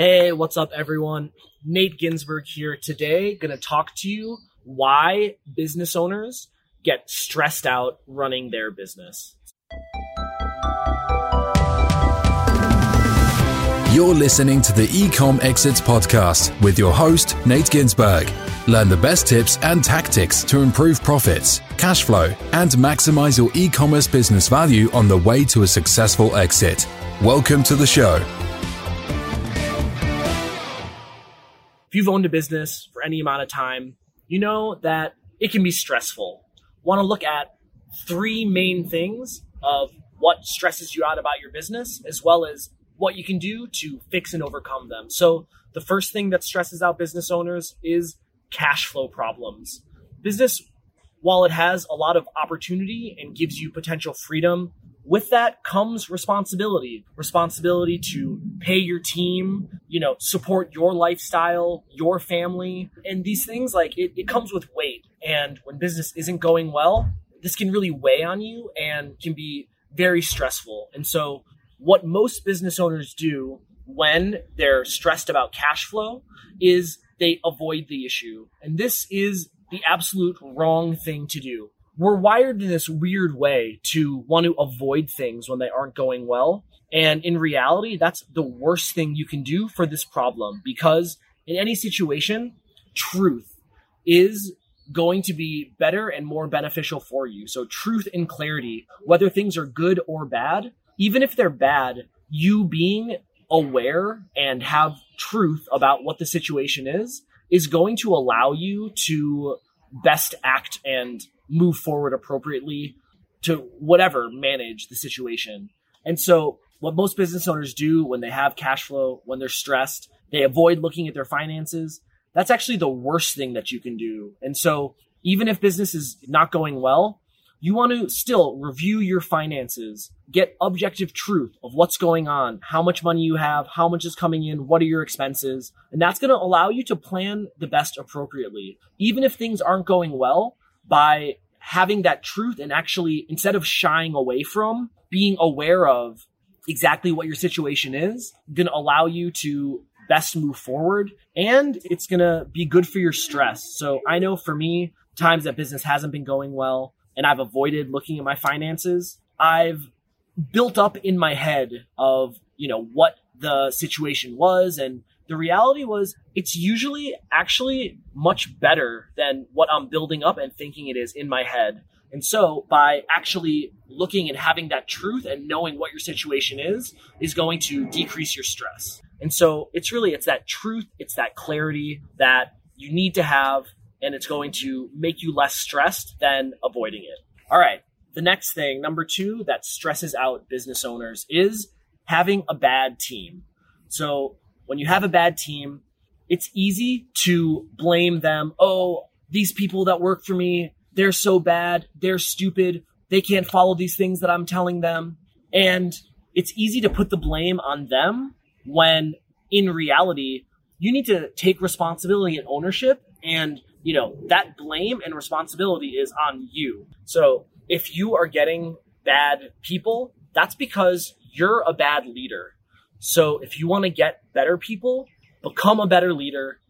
Hey, what's up, everyone? Nate Ginsburg here today, going to talk to you why business owners get stressed out running their business. You're listening to the Ecom Exits podcast with your host, Nate Ginsburg. Learn the best tips and tactics to improve profits, cash flow, and maximize your e commerce business value on the way to a successful exit. Welcome to the show. If you've owned a business for any amount of time, you know that it can be stressful. Want to look at three main things of what stresses you out about your business, as well as what you can do to fix and overcome them. So, the first thing that stresses out business owners is cash flow problems. Business, while it has a lot of opportunity and gives you potential freedom, with that comes responsibility responsibility to pay your team you know support your lifestyle your family and these things like it, it comes with weight and when business isn't going well this can really weigh on you and can be very stressful and so what most business owners do when they're stressed about cash flow is they avoid the issue. And this is the absolute wrong thing to do. We're wired in this weird way to want to avoid things when they aren't going well. And in reality, that's the worst thing you can do for this problem because in any situation, truth is going to be better and more beneficial for you. So, truth and clarity, whether things are good or bad, even if they're bad, you being aware and have truth about what the situation is is going to allow you to best act and move forward appropriately to whatever manage the situation. And so what most business owners do when they have cash flow, when they're stressed, they avoid looking at their finances. That's actually the worst thing that you can do. And so even if business is not going well, you want to still review your finances, get objective truth of what's going on, how much money you have, how much is coming in, what are your expenses. And that's going to allow you to plan the best appropriately. Even if things aren't going well, by having that truth and actually, instead of shying away from, being aware of exactly what your situation is, going to allow you to best move forward and it's going to be good for your stress. So I know for me, times that business hasn't been going well, and I've avoided looking at my finances, I've built up in my head of, you know, what the situation was and the reality was it's usually actually much better than what I'm building up and thinking it is in my head. And so by actually looking and having that truth and knowing what your situation is is going to decrease your stress. And so it's really it's that truth, it's that clarity that you need to have and it's going to make you less stressed than avoiding it. All right. The next thing, number two, that stresses out business owners is having a bad team. So when you have a bad team, it's easy to blame them. Oh, these people that work for me, they're so bad. They're stupid. They can't follow these things that I'm telling them. And it's easy to put the blame on them when in reality, you need to take responsibility and ownership and you know, that blame and responsibility is on you. So if you are getting bad people, that's because you're a bad leader. So if you want to get better people, become a better leader,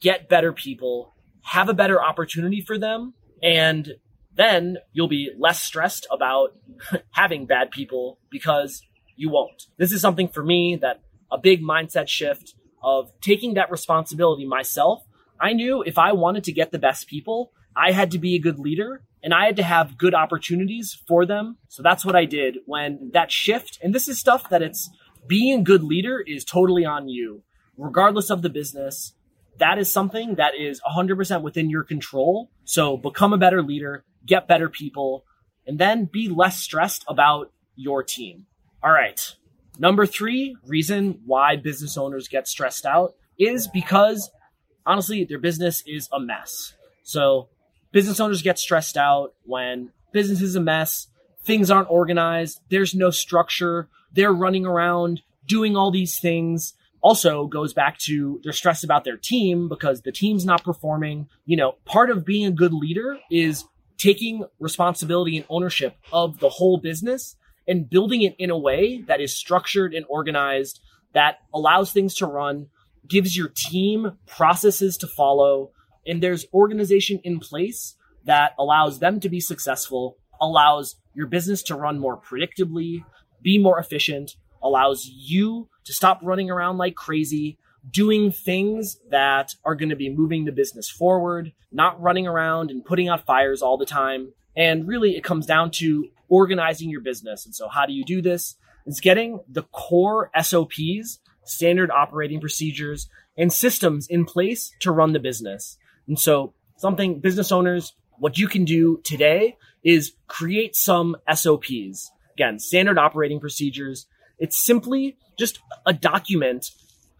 get better people, have a better opportunity for them, and then you'll be less stressed about having bad people because you won't. This is something for me that a big mindset shift of taking that responsibility myself I knew if I wanted to get the best people, I had to be a good leader and I had to have good opportunities for them. So that's what I did when that shift, and this is stuff that it's being a good leader is totally on you, regardless of the business. That is something that is 100% within your control. So become a better leader, get better people, and then be less stressed about your team. All right. Number three reason why business owners get stressed out is because honestly, their business is a mess. So business owners get stressed out when business is a mess, things aren't organized, there's no structure, they're running around doing all these things. Also goes back to they're stressed about their team because the team's not performing. You know, part of being a good leader is taking responsibility and ownership of the whole business and building it in a way that is structured and organized that allows things to run, gives your team processes to follow, and there's organization in place that allows them to be successful, allows your business to run more predictably, be more efficient, allows you to stop running around like crazy, doing things that are going to be moving the business forward, not running around and putting out fires all the time. And really, it comes down to organizing your business. And so, how do you do this? It's getting the core SOPs, standard operating procedures, and systems in place to run the business. And so, something business owners, what you can do today is create some SOPs. Again, standard operating procedures. It's simply just a document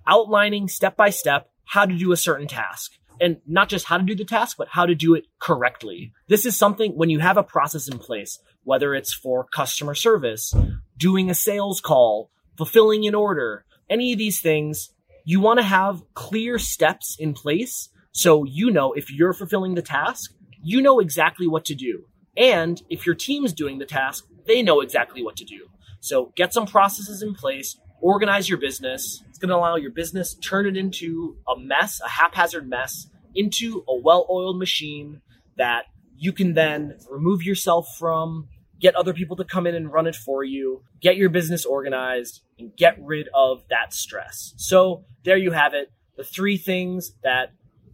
outlining step by step how to do a certain task. And not just how to do the task, but how to do it correctly. This is something when you have a process in place, whether it's for customer service, doing a sales call, fulfilling an order, any of these things, you want to have clear steps in place so you know if you're fulfilling the task, you know exactly what to do. And if your team's doing the task, they know exactly what to do. So get some processes in place, organize your business. It's going to allow your business turn it into a mess, a haphazard mess, into a well-oiled machine that you can then remove yourself from, get other people to come in and run it for you, get your business organized, and get rid of that stress. So there you have it. The three things that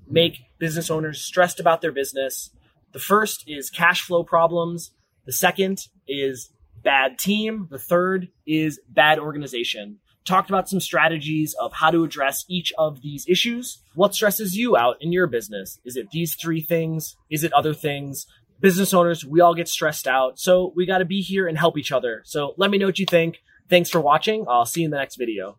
make business owners stressed about their business. The first is cash flow problems. The second is bad team. The third is bad organization. Talked about some strategies of how to address each of these issues. What stresses you out in your business? Is it these three things? Is it other things? Business owners, we all get stressed out. So we got to be here and help each other. So let me know what you think. Thanks for watching. I'll see you in the next video.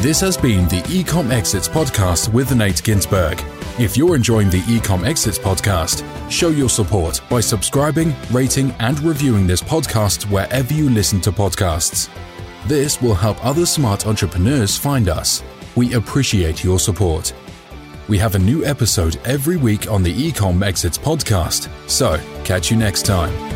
This has been the Ecom Exits podcast with Nate Ginsburg. If you're enjoying the Ecom Exits podcast, show your support by subscribing, rating, and reviewing this podcast wherever you listen to podcasts. This will help other smart entrepreneurs find us. We appreciate your support. We have a new episode every week on the Ecom Exits podcast, so catch you next time.